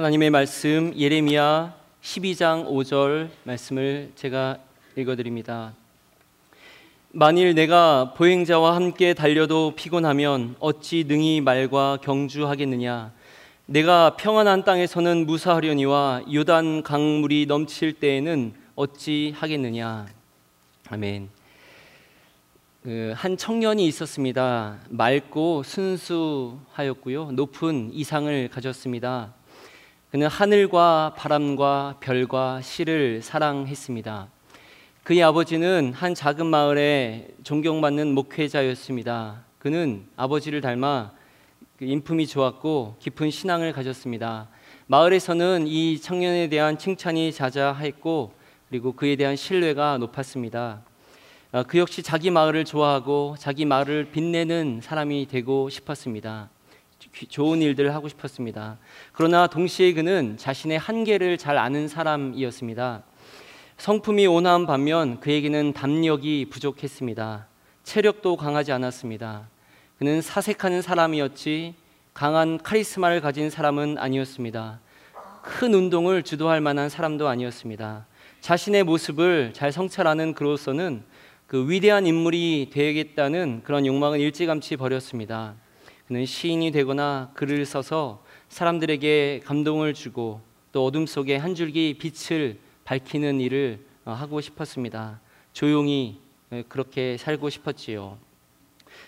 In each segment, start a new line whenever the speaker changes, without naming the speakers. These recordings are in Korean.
하나님의 말씀 예레미야 12장 5절 말씀을 제가 읽어 드립니다. 만일 내가 보행자와 함께 달려도 피곤하면 어찌 능히 말과 경주하겠느냐 내가 평안한 땅에서는 무사하려니와 요단 강물이 넘칠 때에는 어찌 하겠느냐 아멘. 그 한 청년이 있었습니다. 맑고 순수하였고요. 높은 이상을 가졌습니다. 그는 하늘과 바람과 별과 시를 사랑했습니다. 그의 아버지는 한 작은 마을에 존경받는 목회자였습니다. 그는 아버지를 닮아 그 인품이 좋았고 깊은 신앙을 가졌습니다. 마을에서는 이 청년에 대한 칭찬이 자자했고 그리고 그에 대한 신뢰가 높았습니다. 아, 그 역시 자기 마을을 좋아하고 자기 마을을 빛내는 사람이 되고 싶었습니다. 좋은 일들을 하고 싶었습니다. 그러나 동시에 그는 자신의 한계를 잘 아는 사람이었습니다. 성품이 온화한 반면 그에게는 담력이 부족했습니다. 체력도 강하지 않았습니다. 그는 사색하는 사람이었지 강한 카리스마를 가진 사람은 아니었습니다. 큰 운동을 주도할 만한 사람도 아니었습니다. 자신의 모습을 잘 성찰하는 그로서는 그 위대한 인물이 되겠다는 그런 욕망은 일찌감치 버렸습니다. 그는 시인이 되거나 글을 써서 사람들에게 감동을 주고 또 어둠 속에 한 줄기 빛을 밝히는 일을 어, 하고 싶었습니다. 조용히 어, 그렇게 살고 싶었지요.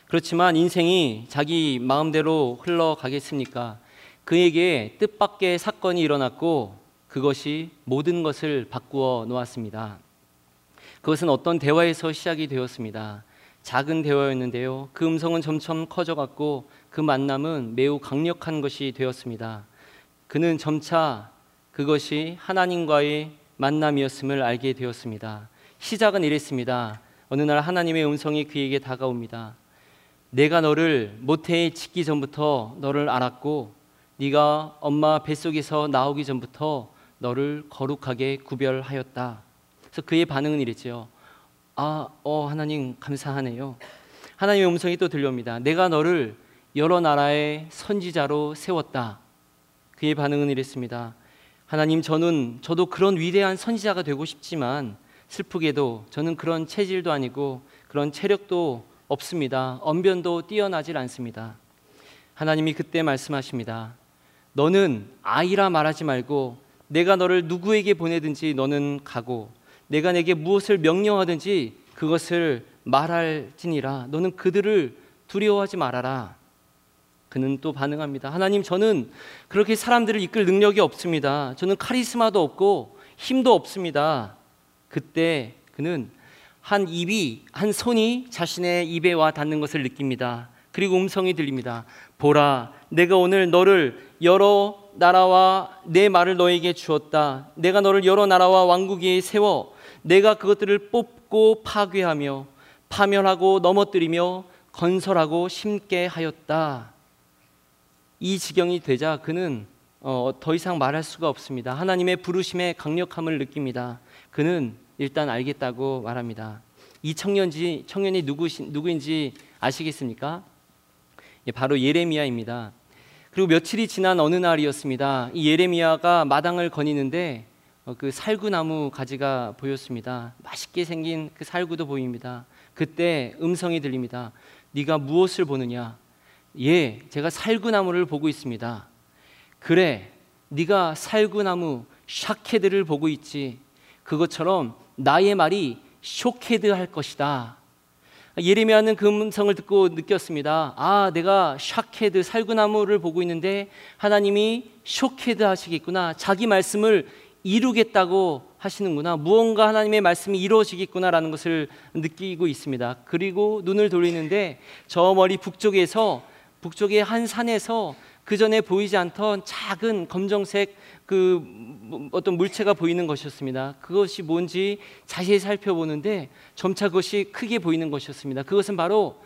그렇지만 인생이 자기 마음대로 흘러가겠습니까? 그에게 뜻밖의 사건이 일어났고 그것이 모든 것을 바꾸어 놓았습니다. 그것은 어떤 대화에서 시작이 되었습니다. 작은 대화였는데요. 그 음성은 점점 커져갔고 그 만남은 매우 강력한 것이 되었습니다. 그는 점차 그것이 하나님과의 만남이었음을 알게 되었습니다. 시작은 이랬습니다. 어느 날 하나님의 음성이 그에게 다가옵니다. 내가 너를 모태에 짓기 전부터 너를 알았고 네가 엄마 뱃속에서 나오기 전부터 너를 거룩하게 구별하였다. 그래서 그의 반응은 이랬죠. 아, 어, 하나님 감사하네요. 하나님의 음성이 또 들려옵니다. 내가 너를 여러 나라의 선지자로 세웠다. 그의 반응은 이랬습니다. 하나님, 저는 저도 그런 위대한 선지자가 되고 싶지만 슬프게도 저는 그런 체질도 아니고 그런 체력도 없습니다. 언변도 뛰어나질 않습니다. 하나님이 그때 말씀하십니다. 너는 아이라 말하지 말고 내가 너를 누구에게 보내든지 너는 가고 내가 내게 무엇을 명령하든지 그것을 말할지니라 너는 그들을 두려워하지 말아라. 그는 또 반응합니다. 하나님 저는 그렇게 사람들을 이끌 능력이 없습니다. 저는 카리스마도 없고 힘도 없습니다. 그때 그는 한 입이 한 손이 자신의 입에 와 닿는 것을 느낍니다. 그리고 음성이 들립니다. 보라, 내가 오늘 너를 여러 나라와 내 말을 너에게 주었다. 내가 너를 여러 나라와 왕국 에 세워 내가 그것들을 뽑고 파괴하며 파멸하고 넘어뜨리며 건설하고 심게 하였다. 이 지경이 되자 그는 어, 더 이상 말할 수가 없습니다. 하나님의 부르심의 강력함을 느낍니다. 그는 일단 알겠다고 말합니다. 이 청년지 청년이 누구시, 누구인지 아시겠습니까? 예, 바로 예레미야입니다. 그리고 며칠이 지난 어느 날이었습니다. 이 예레미야가 마당을 거니는데 어, 그 살구나무 가지가 보였습니다. 맛있게 생긴 그 살구도 보입니다. 그때 음성이 들립니다. 네가 무엇을 보느냐? 예, 제가 살구나무를 보고 있습니다. 그래, 네가 살구나무 샤케드를 보고 있지. 그것처럼 나의 말이 쇼케드 할 것이다. 예레미야는 그 음성을 듣고 느꼈습니다. 아, 내가 샤케드 살구나무를 보고 있는데 하나님이 쇼케드 하시겠구나. 자기 말씀을 이루겠다고 하시는구나. 무언가 하나님의 말씀이 이루어지겠구나라는 것을 느끼고 있습니다. 그리고 눈을 돌리는데 저 머리 북쪽에서 북쪽의 한 산에서 그 전에 보이지 않던 작은 검정색 그 어떤 물체가 보이는 것이었습니다. 그것이 뭔지 자세히 살펴보는데 점차 그것이 크게 보이는 것이었습니다. 그것은 바로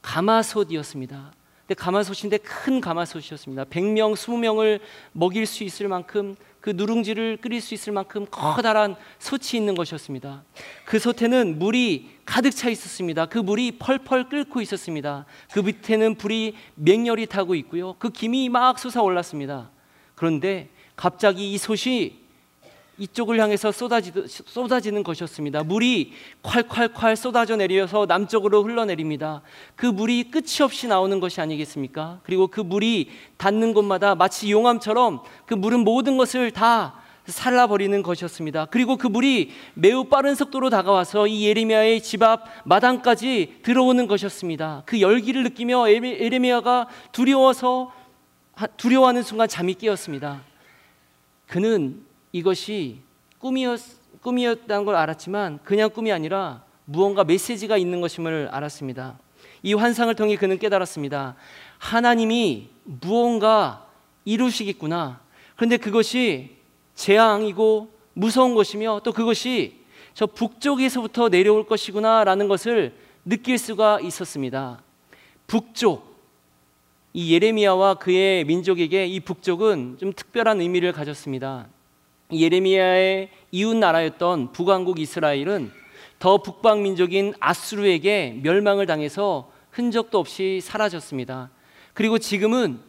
가마솥이었습니다. 근데 가마솥인데 큰 가마솥이었습니다. 100명, 20명을 먹일 수 있을 만큼 그 누룽지를 끓일 수 있을 만큼 커다란 솥이 있는 것이었습니다. 그 솥에는 물이 가득 차 있었습니다. 그 물이 펄펄 끓고 있었습니다. 그 밑에는 불이 맹렬히 타고 있고요. 그 김이 막 솟아올랐습니다. 그런데 갑자기 이 솥이 이쪽을 향해서 쏟아지, 쏟아지는 것이었습니다. 물이 콸콸콸 쏟아져 내려서 남쪽으로 흘러내립니다. 그 물이 끝이 없이 나오는 것이 아니겠습니까? 그리고 그 물이 닿는 곳마다 마치 용암처럼 그 물은 모든 것을 다 살라버리는 것이었습니다. 그리고 그 물이 매우 빠른 속도로 다가와서 이 예레미야의 집 앞 마당까지 들어오는 것이었습니다. 그 열기를 느끼며 예레미야가 두려워서 두려워하는 순간 잠이 깨었습니다. 그는 이것이 꿈이었, 꿈이었다는 걸 알았지만 그냥 꿈이 아니라 무언가 메시지가 있는 것임을 알았습니다. 이 환상을 통해 그는 깨달았습니다. 하나님이 무언가 이루시겠구나. 그런데 그것이 재앙이고 무서운 것이며 또 그것이 저 북쪽에서부터 내려올 것이구나라는 것을 느낄 수가 있었습니다. 북쪽 이 예레미야와 그의 민족에게 이 북쪽은 좀 특별한 의미를 가졌습니다. 예레미야의 이웃 나라였던 북왕국 이스라엘은 더 북방 민족인 아수르에게 멸망을 당해서 흔적도 없이 사라졌습니다. 그리고 지금은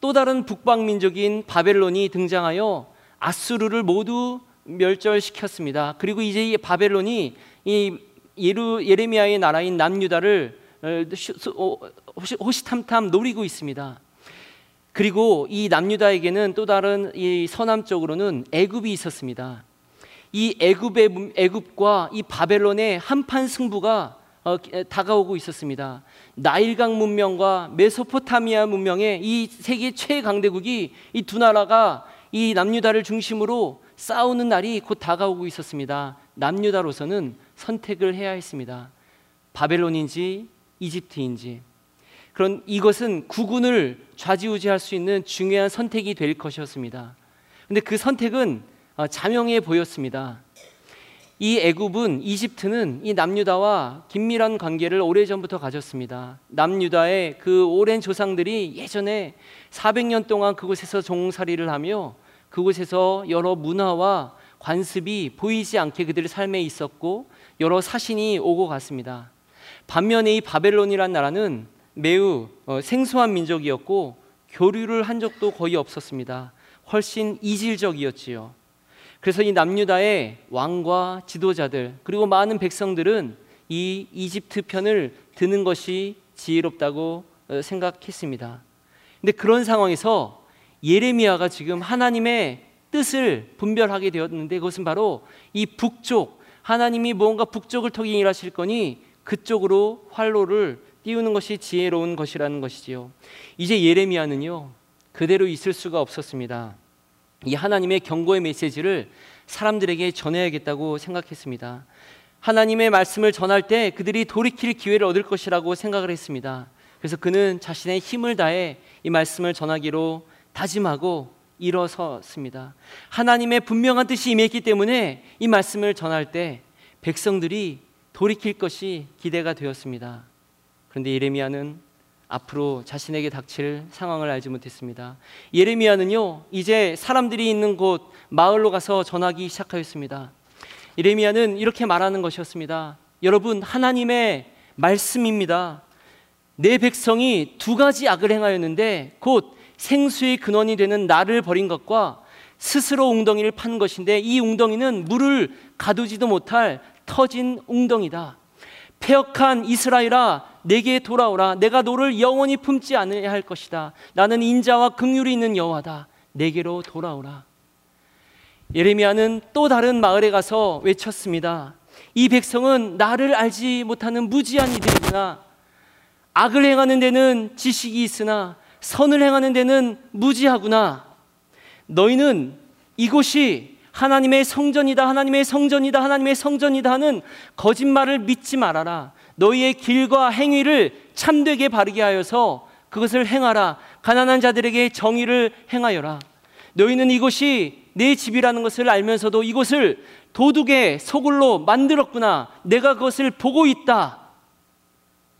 또 다른 북방 민족인 바벨론이 등장하여 아수르를 모두 멸절시켰습니다. 그리고 이제 이 바벨론이 이 예루, 예레미야의 나라인 남유다를 어, 어, 호시탐탐 노리고 있습니다. 그리고 이 남유다에게는 또 다른 이 서남 쪽으로는 애굽이 있었습니다. 이 애굽의 애굽과 이 바벨론의 한판 승부가 어, 다가오고 있었습니다. 나일강 문명과 메소포타미아 문명의 이 세계 최강대국이 이 두 나라가 이 남유다를 중심으로 싸우는 날이 곧 다가오고 있었습니다. 남유다로서는 선택을 해야 했습니다. 바벨론인지 이집트인지. 그런 이것은 국군을 좌지우지할 수 있는 중요한 선택이 될 것이었습니다. 근데 그 선택은 어, 자명해 보였습니다. 이 애굽은 이집트는 이 남유다와 긴밀한 관계를 오래전부터 가졌습니다. 남유다의 그 오랜 조상들이 예전에 400년 동안 그곳에서 종살이를 하며 그곳에서 여러 문화와 관습이 보이지 않게 그들의 삶에 있었고 여러 사신이 오고 갔습니다. 반면에 이 바벨론이란 나라는 매우 어, 생소한 민족이었고 교류를 한 적도 거의 없었습니다. 훨씬 이질적이었지요. 그래서 이 남유다의 왕과 지도자들 그리고 많은 백성들은 이 이집트 편을 드는 것이 지혜롭다고 어, 생각했습니다. 근데 그런 상황에서 예레미야가 지금 하나님의 뜻을 분별하게 되었는데 그것은 바로 이 북쪽 하나님이 무언가 북쪽을 통해 일하실 거니 그쪽으로 활로를 띄우는 것이 지혜로운 것이라는 것이지요. 이제 예레미야는요 그대로 있을 수가 없었습니다. 이 하나님의 경고의 메시지를 사람들에게 전해야겠다고 생각했습니다. 하나님의 말씀을 전할 때 그들이 돌이킬 기회를 얻을 것이라고 생각을 했습니다. 그래서 그는 자신의 힘을 다해 이 말씀을 전하기로 다짐하고 일어섰습니다. 하나님의 분명한 뜻이 임했기 때문에 이 말씀을 전할 때 백성들이 돌이킬 것이 기대가 되었습니다. 그런데 예레미야는 앞으로 자신에게 닥칠 상황을 알지 못했습니다. 예레미야는요, 이제 사람들이 있는 곳 마을로 가서 전하기 시작하였습니다. 예레미야는 이렇게 말하는 것이었습니다. 여러분, 하나님의 말씀입니다. 내 백성이 두 가지 악을 행하였는데 곧 생수의 근원이 되는 나를 버린 것과 스스로 웅덩이를 판 것인데 이 웅덩이는 물을 가두지도 못할 터진 웅덩이다. 폐역한 이스라엘아 내게 돌아오라 내가 너를 영원히 품지 않아야 할 것이다. 나는 인자와 긍휼이 있는 여호와다. 내게로 돌아오라. 예레미야는 또 다른 마을에 가서 외쳤습니다. 이 백성은 나를 알지 못하는 무지한 이들이구나. 악을 행하는 데는 지식이 있으나 선을 행하는 데는 무지하구나. 너희는 이곳이 하나님의 성전이다, 하나님의 성전이다, 하나님의 성전이다 하는 거짓말을 믿지 말아라. 너희의 길과 행위를 참되게 바르게 하여서 그것을 행하라. 가난한 자들에게 정의를 행하여라. 너희는 이곳이 내 집이라는 것을 알면서도 이곳을 도둑의 소굴로 만들었구나. 내가 그것을 보고 있다.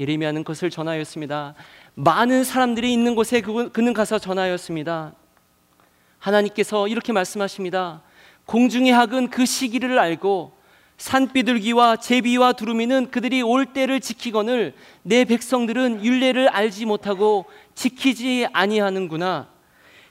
예레미야는 그것을 전하였습니다. 많은 사람들이 있는 곳에 그는 가서 전하였습니다. 하나님께서 이렇게 말씀하십니다. 공중의 학은 그 시기를 알고 산비둘기와 제비와 두루미는 그들이 올 때를 지키거늘 내 백성들은 율례를 알지 못하고 지키지 아니하는구나.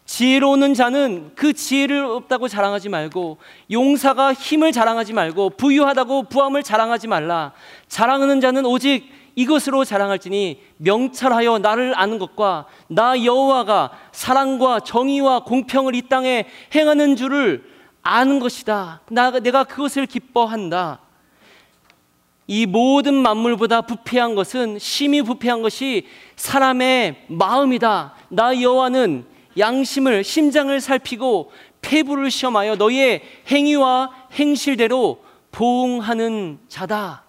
지혜로운 자는 그 지혜를 없다고 자랑하지 말고 용사가 힘을 자랑하지 말고 부유하다고 부함을 자랑하지 말라. 자랑하는 자는 오직 이것으로 자랑할지니 명찰하여 나를 아는 것과 나 여호와가 사랑과 정의와 공평을 이 땅에 행하는 줄을 아는 것이다. 나, 내가 그것을 기뻐한다. 이 모든 만물보다 부패한 것은 심히 부패한 것이 사람의 마음이다. 나 여호와는 양심을 심장을 살피고 폐부를 시험하여 너희의 행위와 행실대로 보응하는 자다.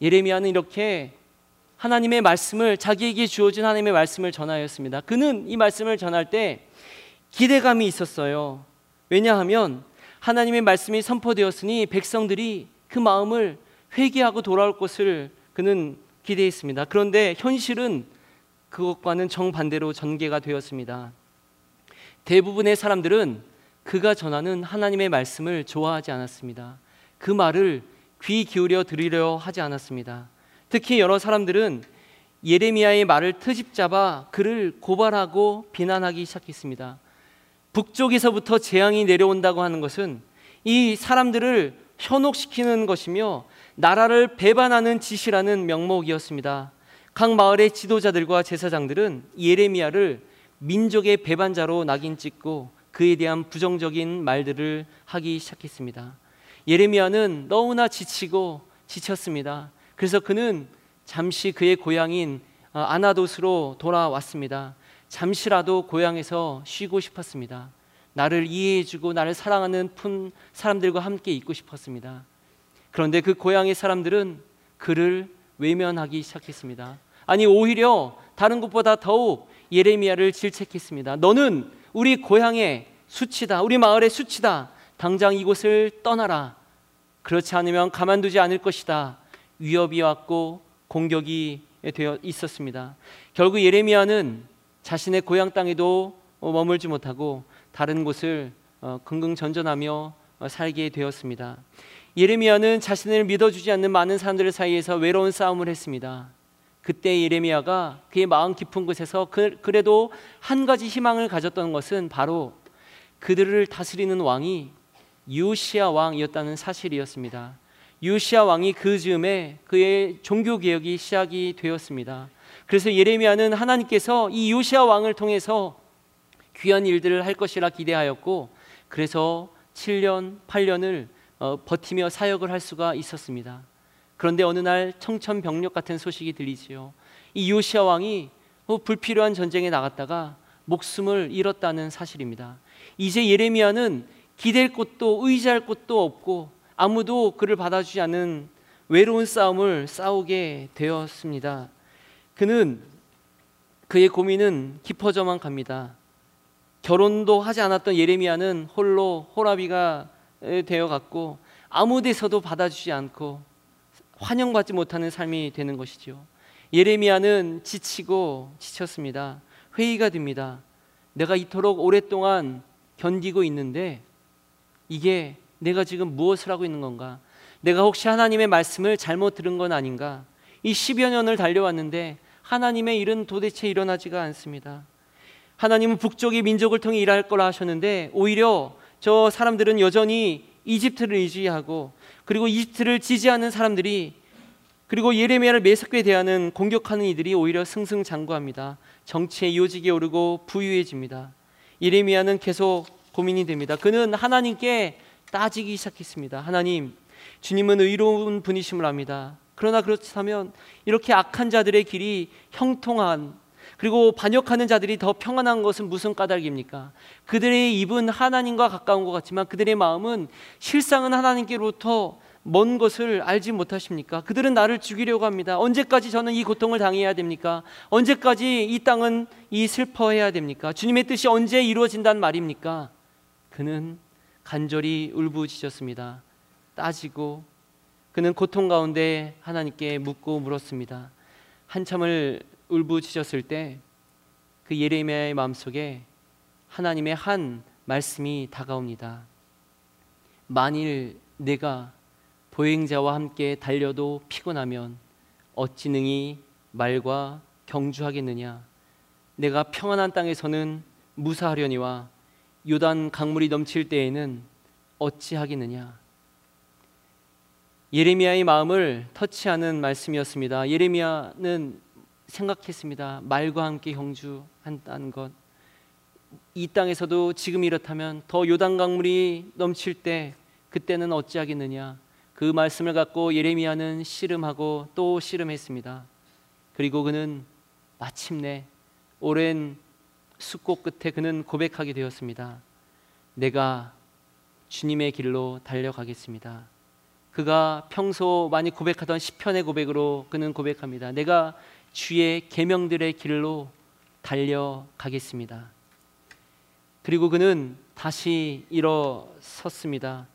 예레미야는 이렇게 하나님의 말씀을 자기에게 주어진 하나님의 말씀을 전하였습니다. 그는 이 말씀을 전할 때 기대감이 있었어요. 왜냐하면 하나님의 말씀이 선포되었으니 백성들이 그 마음을 회개하고 돌아올 것을 그는 기대했습니다. 그런데 현실은 그것과는 정반대로 전개가 되었습니다. 대부분의 사람들은 그가 전하는 하나님의 말씀을 좋아하지 않았습니다. 그 말을 귀 기울여 들으려 하지 않았습니다. 특히 여러 사람들은 예레미야의 말을 트집 잡아 그를 고발하고 비난하기 시작했습니다. 북쪽에서부터 재앙이 내려온다고 하는 것은 이 사람들을 현혹시키는 것이며 나라를 배반하는 짓이라는 명목이었습니다. 각 마을의 지도자들과 제사장들은 예레미야를 민족의 배반자로 낙인 찍고 그에 대한 부정적인 말들을 하기 시작했습니다. 예레미야는 너무나 지치고 지쳤습니다. 그래서 그는 잠시 그의 고향인 어, 아나도스로 돌아왔습니다. 잠시라도 고향에서 쉬고 싶었습니다. 나를 이해해주고 나를 사랑하는 푼 사람들과 함께 있고 싶었습니다. 그런데 그 고향의 사람들은 그를 외면하기 시작했습니다. 아니 오히려 다른 곳보다 더욱 예레미야를 질책했습니다. 너는 우리 고향의 수치다. 우리 마을의 수치다. 당장 이곳을 떠나라. 그렇지 않으면 가만두지 않을 것이다. 위협이 왔고 공격이 되어 있었습니다. 결국 예레미야는 자신의 고향 땅에도 머물지 못하고 다른 곳을 어, 긍긍전전하며 어, 살게 되었습니다. 예레미야는 자신을 믿어주지 않는 많은 사람들 사이에서 외로운 싸움을 했습니다. 그때 예레미야가 그의 마음 깊은 곳에서 그, 그래도 한 가지 희망을 가졌던 것은 바로 그들을 다스리는 왕이 유시아 왕이었다는 사실이었습니다. 유시아 왕이 그 즈음에 그의 종교 개혁이 시작이 되었습니다. 그래서 예레미야는 하나님께서 이 유시아 왕을 통해서 귀한 일들을 할 것이라 기대하였고 그래서 7년, 8년을 어, 버티며 사역을 할 수가 있었습니다. 그런데 어느 날 청천벽력 같은 소식이 들리지요. 이 요시아 왕이 어, 불필요한 전쟁에 나갔다가 목숨을 잃었다는 사실입니다. 이제 예레미야는 기댈 곳도 의지할 곳도 없고 아무도 그를 받아주지 않는 외로운 싸움을 싸우게 되었습니다. 그는 그의 고민은 깊어져만 갑니다. 결혼도 하지 않았던 예레미야는 홀로 호라비가 되어 갔고 아무 데서도 받아주지 않고 환영받지 못하는 삶이 되는 것이죠. 예레미야는 지치고 지쳤습니다. 회의가 됩니다. 내가 이토록 오랫동안 견디고 있는데 이게 내가 지금 무엇을 하고 있는 건가? 내가 혹시 하나님의 말씀을 잘못 들은 건 아닌가? 이 10여 년을 달려왔는데 하나님의 일은 도대체 일어나지가 않습니다. 하나님은 북쪽의 민족을 통해 일할 거라 하셨는데 오히려 저 사람들은 여전히 이집트를 의지하고 그리고 이집트를 지지하는 사람들이 그리고 예레미야를 매섭게 대하는 공격하는 이들이 오히려 승승장구합니다. 정치의 요직에 오르고 부유해집니다. 예레미야는 계속 고민이 됩니다. 그는 하나님께 따지기 시작했습니다. 하나님, 주님은 의로운 분이심을 압니다. 그러나 그렇다면 이렇게 악한 자들의 길이 형통한 그리고 반역하는 자들이 더 평안한 것은 무슨 까닭입니까? 그들의 입은 하나님과 가까운 것 같지만 그들의 마음은 실상은 하나님께로부터 먼 것을 알지 못하십니까? 그들은 나를 죽이려고 합니다. 언제까지 저는 이 고통을 당해야 됩니까? 언제까지 이 땅은 이 슬퍼해야 됩니까? 주님의 뜻이 언제 이루어진단 말입니까? 그는 간절히 울부짖었습니다. 따지고 그는 고통 가운데 하나님께 묻고 물었습니다. 한참을 울부짖었을 때 그 예레미야의 마음속에 하나님의 한 말씀이 다가옵니다. 만일 내가 보행자와 함께 달려도 피곤하면 어찌 능히 말과 경주하겠느냐? 내가 평안한 땅에서는 무사하려니와 요단 강물이 넘칠 때에는 어찌하겠느냐. 예레미야의 마음을 터치하는 말씀이었습니다. 예레미야는 생각했습니다. 말과 함께 형주한다는 것. 이 땅에서도 지금 이렇다면 더 요단 강물이 넘칠 때 그때는 어찌하겠느냐. 그 말씀을 갖고 예레미야는 씨름하고 또 씨름했습니다. 그리고 그는 마침내 오랜 숙고 끝에 그는 고백하게 되었습니다. 내가 주님의 길로 달려가겠습니다. 그가 평소 많이 고백하던 시편의 고백으로 그는 고백합니다. 내가 주의 계명들의 길로 달려가겠습니다. 그리고 그는 다시 일어섰습니다.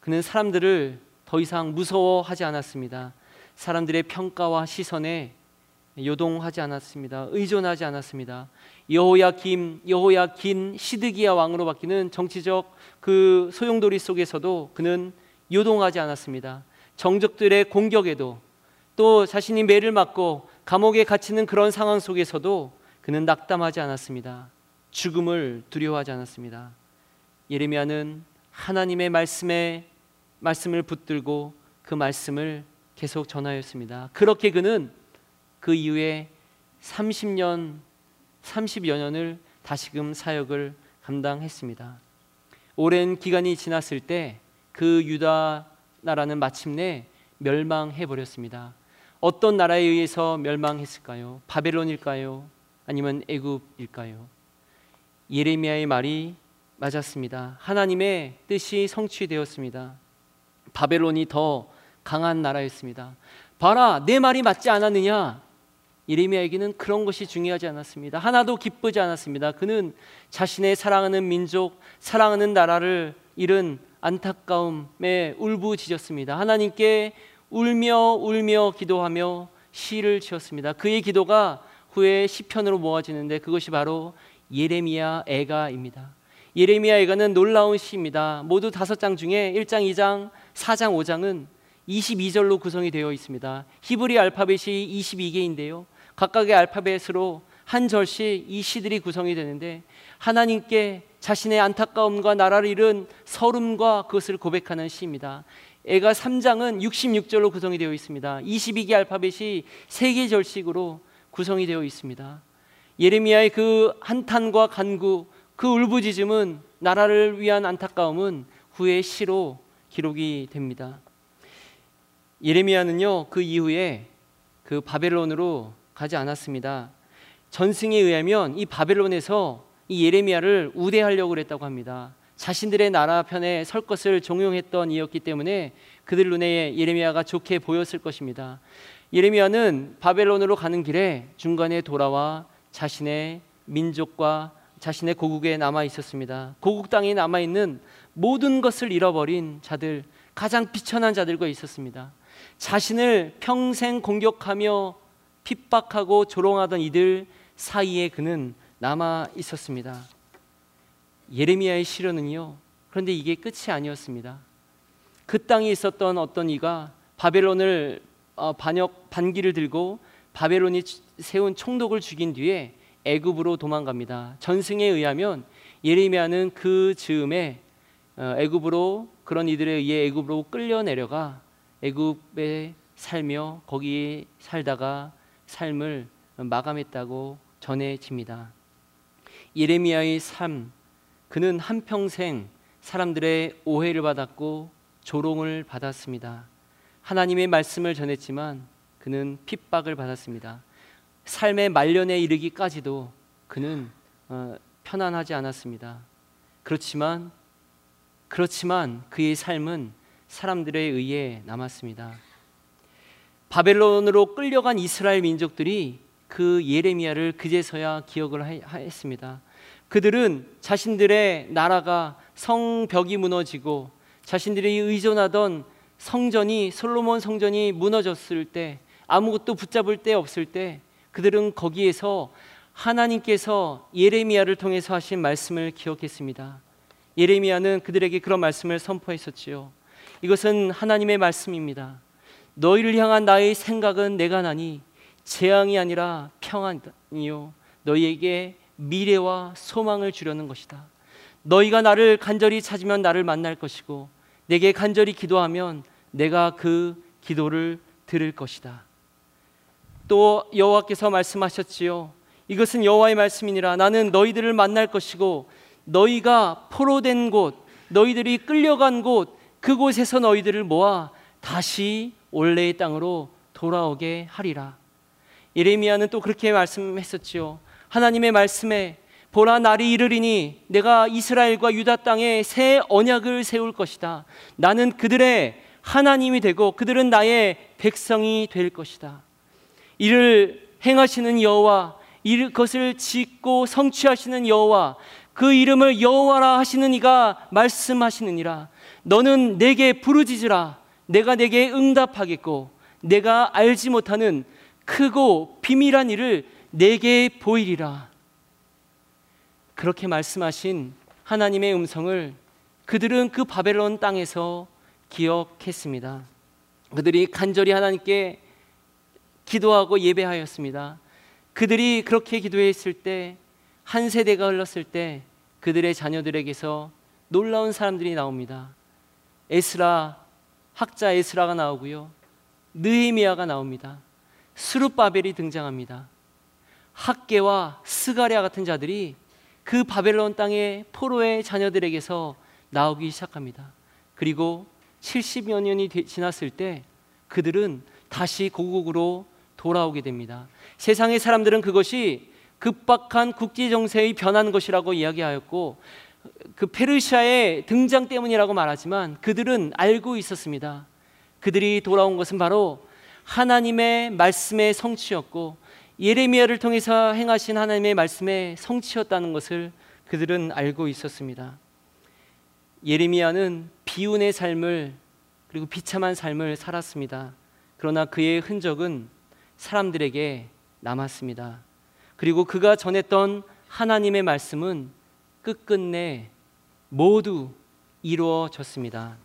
그는 사람들을 더 이상 무서워하지 않았습니다. 사람들의 평가와 시선에 요동하지 않았습니다. 의존하지 않았습니다. 여호야김 여호야긴 시드기야 왕으로 바뀌는 정치적 그 소용돌이 속에서도 그는 요동하지 않았습니다. 정적들의 공격에도 또 자신이 매를 맞고 감옥에 갇히는 그런 상황 속에서도 그는 낙담하지 않았습니다. 죽음을 두려워하지 않았습니다. 예레미야는 하나님의 말씀에 말씀을 붙들고 그 말씀을 계속 전하였습니다. 그렇게 그는 그 이후에 30년 30여 년을 다시금 사역을 감당했습니다. 오랜 기간이 지났을 때 그 유다 나라는 마침내 멸망해 버렸습니다. 어떤 나라에 의해서 멸망했을까요? 바벨론일까요? 아니면 애굽일까요? 예레미야의 말이 맞았습니다. 하나님의 뜻이 성취되었습니다. 바벨론이 더 강한 나라였습니다. 봐라, 내 말이 맞지 않았느냐? 예레미야에게는 그런 것이 중요하지 않았습니다. 하나도 기쁘지 않았습니다. 그는 자신의 사랑하는 민족, 사랑하는 나라를 잃은 안타까움에 울부짖었습니다. 하나님께 울며 울며 기도하며 시를 지었습니다. 그의 기도가 후에 시편으로 모아지는데 그것이 바로 예레미야 애가입니다. 예레미야 애가는 놀라운 시입니다. 모두 다섯 장 중에 1장, 2장, 4장, 5장은 22절로 구성이 되어 있습니다. 히브리 알파벳이 22개인데요. 각각의 알파벳으로 한 절씩 이 시들이 구성이 되는데 하나님께 자신의 안타까움과 나라를 잃은 서름과 그것을 고백하는 시입니다. 애가 3장은 66절로 구성이 되어 있습니다. 22개 알파벳이 3개 절식으로 구성이 되어 있습니다. 예레미야의 그 한탄과 간구, 그 울부짖음은 나라를 위한 안타까움은 후에 시로 기록이 됩니다. 예레미야는요 그 이후에 그 바벨론으로 가지 않았습니다. 전승에 의하면 이 바벨론에서 이 예레미야를 우대하려고 그랬다고 합니다. 자신들의 나라 편에 설 것을 종용했던 이였기 때문에 그들 눈에 예레미야가 좋게 보였을 것입니다. 예레미야는 바벨론으로 가는 길에 중간에 돌아와 자신의 민족과 자신의 고국에 남아 있었습니다. 고국 땅에 남아 있는 모든 것을 잃어버린 자들, 가장 비천한 자들과 있었습니다. 자신을 평생 공격하며 핍박하고 조롱하던 이들 사이에 그는 남아 있었습니다. 예레미야의 시련은요. 그런데 이게 끝이 아니었습니다. 그 땅에 있었던 어떤 이가 바벨론을 어, 반역 반기를 들고 바벨론이 세운 총독을 죽인 뒤에 애굽으로 도망갑니다. 전승에 의하면 예레미야는 그 즈음에 어, 애굽으로 그런 이들에 의해 애굽으로 끌려 내려가 애굽에 살며 거기 살다가 삶을 마감했다고 전해집니다. 예레미야의 삶, 그는 한평생 사람들의 오해를 받았고 조롱을 받았습니다. 하나님의 말씀을 전했지만 그는 핍박을 받았습니다. 삶의 말년에 이르기까지도 그는 어, 편안하지 않았습니다. 그렇지만 그렇지만 그의 삶은 사람들에 의해 남았습니다. 바벨론으로 끌려간 이스라엘 민족들이 그 예레미야를 그제서야 기억을 했습니다. 그들은 자신들의 나라가 성벽이 무너지고 자신들이 의존하던 성전이 솔로몬 성전이 무너졌을 때 아무것도 붙잡을 데 없을 때 그들은 거기에서 하나님께서 예레미야를 통해서 하신 말씀을 기억했습니다. 예레미야는 그들에게 그런 말씀을 선포했었지요. 이것은 하나님의 말씀입니다. 너희를 향한 나의 생각은 내가 나니 재앙이 아니라 평안이요 너희에게 미래와 소망을 주려는 것이다. 너희가 나를 간절히 찾으면 나를 만날 것이고 내게 간절히 기도하면 내가 그 기도를 들을 것이다. 또 여호와께서 말씀하셨지요. 이것은 여호와의 말씀이니라 나는 너희들을 만날 것이고 너희가 포로된 곳 너희들이 끌려간 곳 그곳에서 너희들을 모아 다시 원래의 땅으로 돌아오게 하리라. 예레미야는 또 그렇게 말씀했었지요. 하나님의 말씀에 보라 날이 이르리니 내가 이스라엘과 유다 땅에 새 언약을 세울 것이다. 나는 그들의 하나님이 되고 그들은 나의 백성이 될 것이다. 이를 행하시는 여호와 이것을 짓고 성취하시는 여호와 그 이름을 여호와라 하시는 이가 말씀하시느니라 너는 내게 부르짖으라 내가 내게 응답하겠고 내가 알지 못하는 크고 비밀한 일을 내게 보이리라 그렇게 말씀하신 하나님의 음성을 그들은 그 바벨론 땅에서 기억했습니다. 그들이 간절히 하나님께 기도하고 예배하였습니다. 그들이 그렇게 기도했을 때 한 세대가 흘렀을 때 그들의 자녀들에게서 놀라운 사람들이 나옵니다. 에스라 학자 에스라가 나오고요. 느헤미야가 나옵니다. 스룹바벨이 등장합니다. 학계와 스가랴 같은 자들이 그 바벨론 땅의 포로의 자녀들에게서 나오기 시작합니다. 그리고 70여 년이 지났을 때 그들은 다시 고국으로 돌아오게 됩니다. 세상의 사람들은 그것이 급박한 국제 정세의 변한 것이라고 이야기하였고 그 페르시아의 등장 때문이라고 말하지만 그들은 알고 있었습니다. 그들이 돌아온 것은 바로 하나님의 말씀의 성취였고 예레미야를 통해서 행하신 하나님의 말씀의 성취였다는 것을 그들은 알고 있었습니다. 예레미야는 비운의 삶을 그리고 비참한 삶을 살았습니다. 그러나 그의 흔적은 사람들에게 남았습니다. 그리고 그가 전했던 하나님의 말씀은 끝끝내 모두 이루어졌습니다.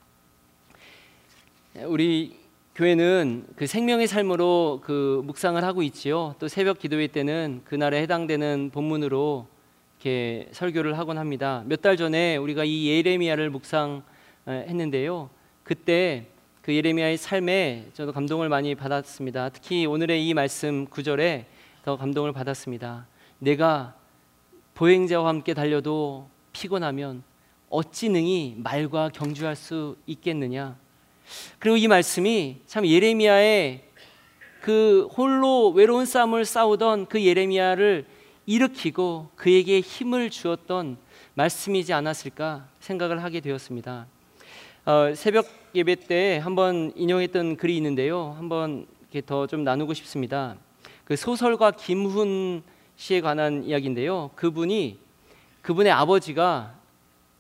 우리 교회는 그 생명의 삶으로 그 묵상을 하고 있지요. 또 새벽 기도회 때는 그날에 해당되는 본문으로 이렇게 설교를 하곤 합니다. 몇 달 전에 우리가 이 예레미야를 묵상했는데요. 그때 그 예레미야의 삶에 저도 감동을 많이 받았습니다. 특히 오늘의 이 말씀 구절에 더 감동을 받았습니다. 내가 보행자와 함께 달려도 피곤하면 어찌 능히 말과 경주할 수 있겠느냐? 그리고 이 말씀이 참 예레미야의 그 홀로 외로운 싸움을 싸우던 그 예레미야를 일으키고 그에게 힘을 주었던 말씀이지 않았을까 생각을 하게 되었습니다. 어, 새벽 예배 때 한번 인용했던 글이 있는데요. 한번 이렇게 더 좀 나누고 싶습니다. 그 소설가 김훈 씨에 관한 이야기인데요. 그분이 그분의 아버지가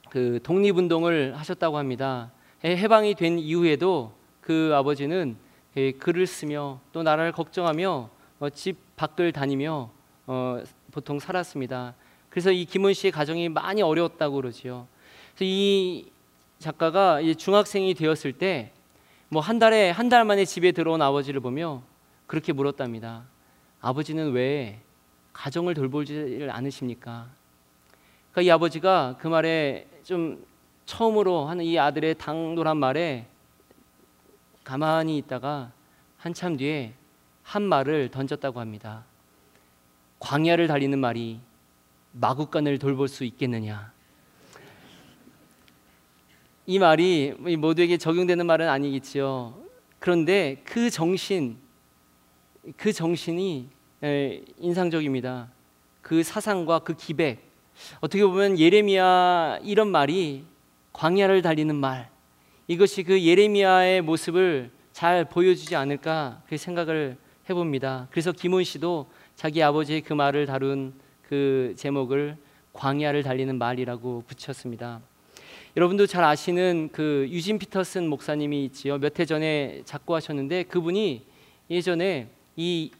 그 독립운동을 하셨다고 합니다. 해방이 된 이후에도 그 아버지는 글을 쓰며 또 나라를 걱정하며 어, 집 밖을 다니며 어, 보통 살았습니다. 그래서 이 김훈 씨의 가정이 많이 어려웠다고 그러지요. 그래서 이 작가가 중학생이 되었을 때 뭐 한 달에 한 달 만에 집에 들어온 아버지를 보며 그렇게 물었답니다. 아버지는 왜 가정을 돌보지를 않으십니까? 그러니까 이 아버지가 그 말에 좀 처음으로 하는 이 아들의 당돌한 말에 가만히 있다가 한참 뒤에 한 말을 던졌다고 합니다. 광야를 달리는 말이 마구간을 돌볼 수 있겠느냐? 이 말이 모두에게 적용되는 말은 아니겠지요. 그런데 그 정신, 그 정신이 인상적입니다. 그 사상과 그 기백. 어떻게 보면 예레미야 이런 말이 광야를 달리는 말. 이것이 그 예레미야의 모습을 잘 보여주지 않을까 그 생각을 해봅니다. 그래서 김훈 씨도 자기 아버지의 그 말을 다룬 그 제목을 광야를 달리는 말이라고 붙였습니다. 여러분도 잘 아시는 그 유진 피터슨 목사님이 있지요. 몇 해 전에 작고하셨는데 그분이 예전에 이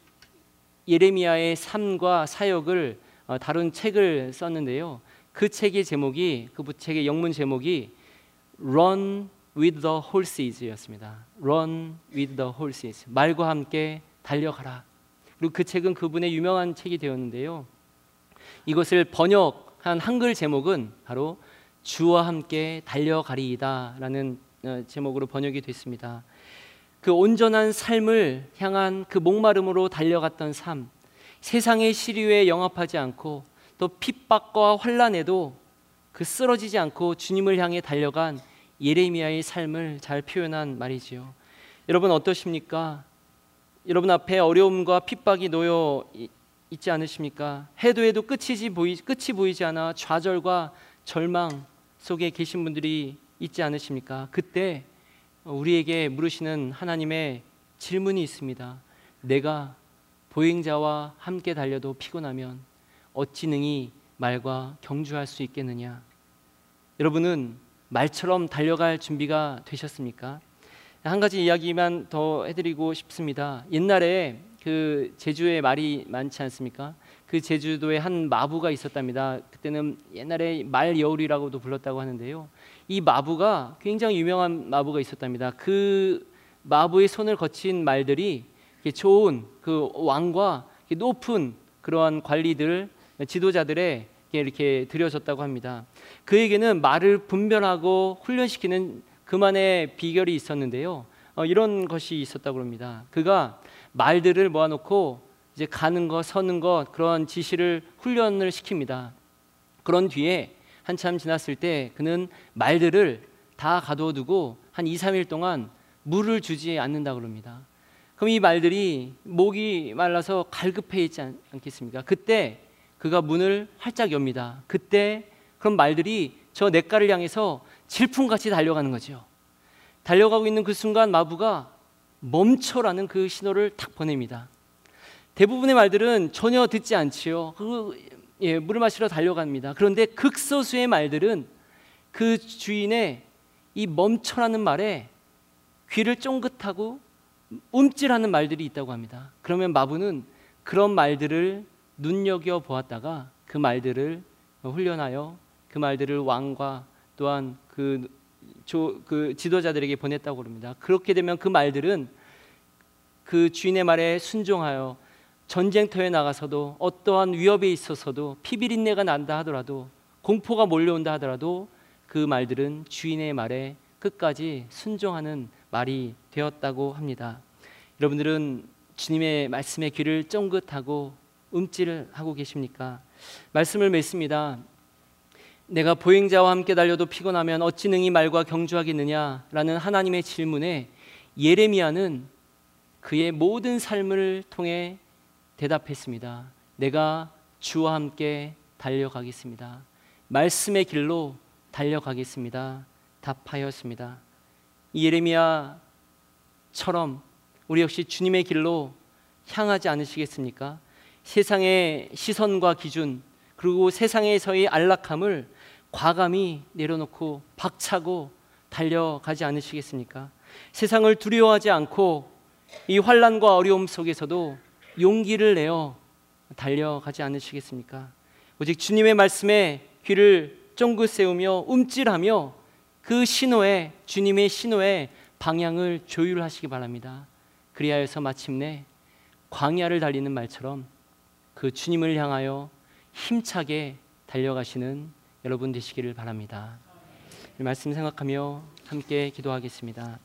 예레미야의 삶과 사역을 어, 다룬 책을 썼는데요. 그 책의 제목이 그 책의 영문 제목이 Run with the Horses였습니다. Run with the Horses. 말과 함께 달려가라. 그리고 그 책은 그분의 유명한 책이 되었는데요. 이것을 번역한 한글 제목은 바로 주와 함께 달려가리이다라는 어, 제목으로 번역이 됐습니다. 그 온전한 삶을 향한 그 목마름으로 달려갔던 삶, 세상의 시류에 영합하지 않고 또 핍박과 환란에도 그 쓰러지지 않고 주님을 향해 달려간 예레미야의 삶을 잘 표현한 말이지요. 여러분 어떠십니까? 여러분 앞에 어려움과 핍박이 놓여 있지 않으십니까? 해도 해도 끝이지 보이 끝이 보이지 않아 좌절과 절망 속에 계신 분들이 있지 않으십니까? 그때 우리에게 물으시는 하나님의 질문이 있습니다. 내가 보행자와 함께 달려도 피곤하면 어찌 능히 말과 경주할 수 있겠느냐? 여러분은 말처럼 달려갈 준비가 되셨습니까? 한 가지 이야기만 더 해드리고 싶습니다. 옛날에 그 제주에 말이 많지 않습니까? 그 제주도에 한 마부가 있었답니다. 그때는 옛날에 말 여울이라고도 불렀다고 하는데요. 이 마부가 굉장히 유명한 마부가 있었답니다. 그 마부의 손을 거친 말들이 좋은 그 왕과 높은 그러한 관리들 지도자들의 이렇게 드려졌다고 합니다. 그에게는 말을 분별하고 훈련시키는 그만의 비결이 있었는데요. 어, 이런 것이 있었다고 합니다. 그가 말들을 모아놓고 이제 가는 것, 서는 것 그런 지시를 훈련을 시킵니다. 그런 뒤에 한참 지났을 때 그는 말들을 다 가둬두고 한 2, 3일 동안 물을 주지 않는다 그럽니다. 그럼 이 말들이 목이 말라서 갈급해 있지 않, 겠습니까 그때 그가 문을 활짝 엽니다. 그때 그런 말들이 저 냇가를 향해서 질풍같이 달려가는 거죠. 달려가고 있는 그 순간 마부가 멈춰라는 그 신호를 탁 보냅니다. 대부분의 말들은 전혀 듣지 않지요. 그 예, 물을 마시러 달려갑니다. 그런데 극소수의 말들은 그 주인의 이 멈춰라는 말에 귀를 쫑긋하고 움찔하는 말들이 있다고 합니다. 그러면 마부는 그런 말들을 눈여겨 보았다가 그 말들을 훈련하여 그 말들을 왕과 또한 그, 조, 그 지도자들에게 보냈다고 합니다. 그렇게 되면 그 말들은 그 주인의 말에 순종하여 전쟁터에 나가서도 어떠한 위협에 있어서도 피비린내가 난다 하더라도 공포가 몰려온다 하더라도 그 말들은 주인의 말에 끝까지 순종하는 말이 되었다고 합니다. 여러분들은 주님의 말씀의 귀를 쫑긋하고 움찔을 하고 계십니까? 말씀을 맺습니다. 내가 보행자와 함께 달려도 피곤하면 어찌 능히 말과 경주하겠느냐라는 하나님의 질문에 예레미야는 그의 모든 삶을 통해 대답했습니다. 내가 주와 함께 달려가겠습니다. 말씀의 길로 달려가겠습니다. 답하였습니다. 예레미야처럼 우리 역시 주님의 길로 향하지 않으시겠습니까? 세상의 시선과 기준 그리고 세상에서의 안락함을 과감히 내려놓고 박차고 달려가지 않으시겠습니까? 세상을 두려워하지 않고 이 환란과 어려움 속에서도 용기를 내어 달려가지 않으시겠습니까? 오직 주님의 말씀에 귀를 쫑긋 세우며 움찔하며 그 신호에 주님의 신호에 방향을 조율하시기 바랍니다. 그리하여서 마침내 광야를 달리는 말처럼 그 주님을 향하여 힘차게 달려가시는 여러분 되시기를 바랍니다. 말씀 생각하며 함께 기도하겠습니다.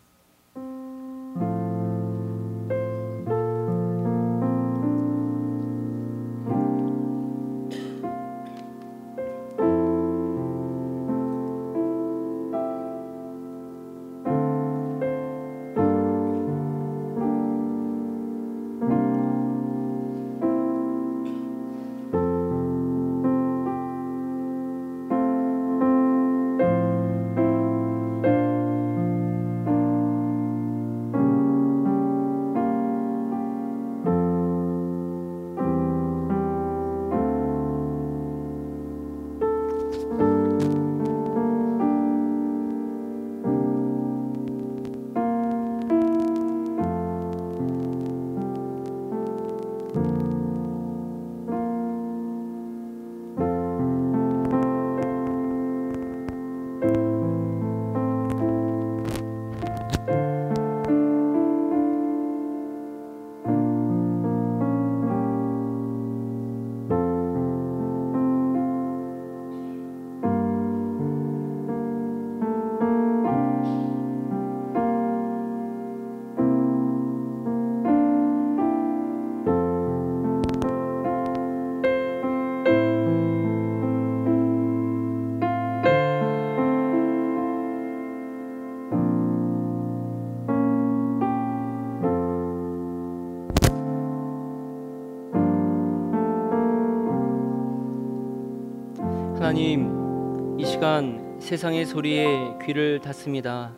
하나님, 이 시간 세상의 소리에 귀를 닫습니다.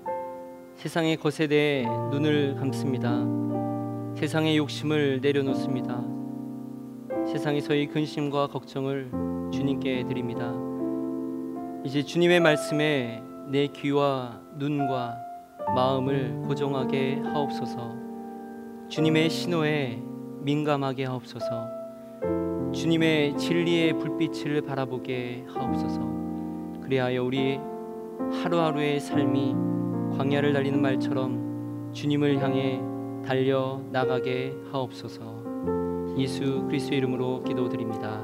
세상의 것에 대해 눈을 감습니다. 세상의 욕심을 내려놓습니다. 세상에서의 근심과 걱정을 주님께 드립니다. 이제 주님의 말씀에 내 귀와 눈과 마음을 고정하게 하옵소서. 주님의 신호에 민감하게 하옵소서. 주님의 진리의 불빛을 바라보게 하옵소서. 그리하여 우리 하루하루의 삶이 광야를 달리는 말처럼 주님을 향해 달려 나가게 하옵소서. 예수 그리스도의 이름으로 기도드립니다.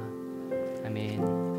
아멘.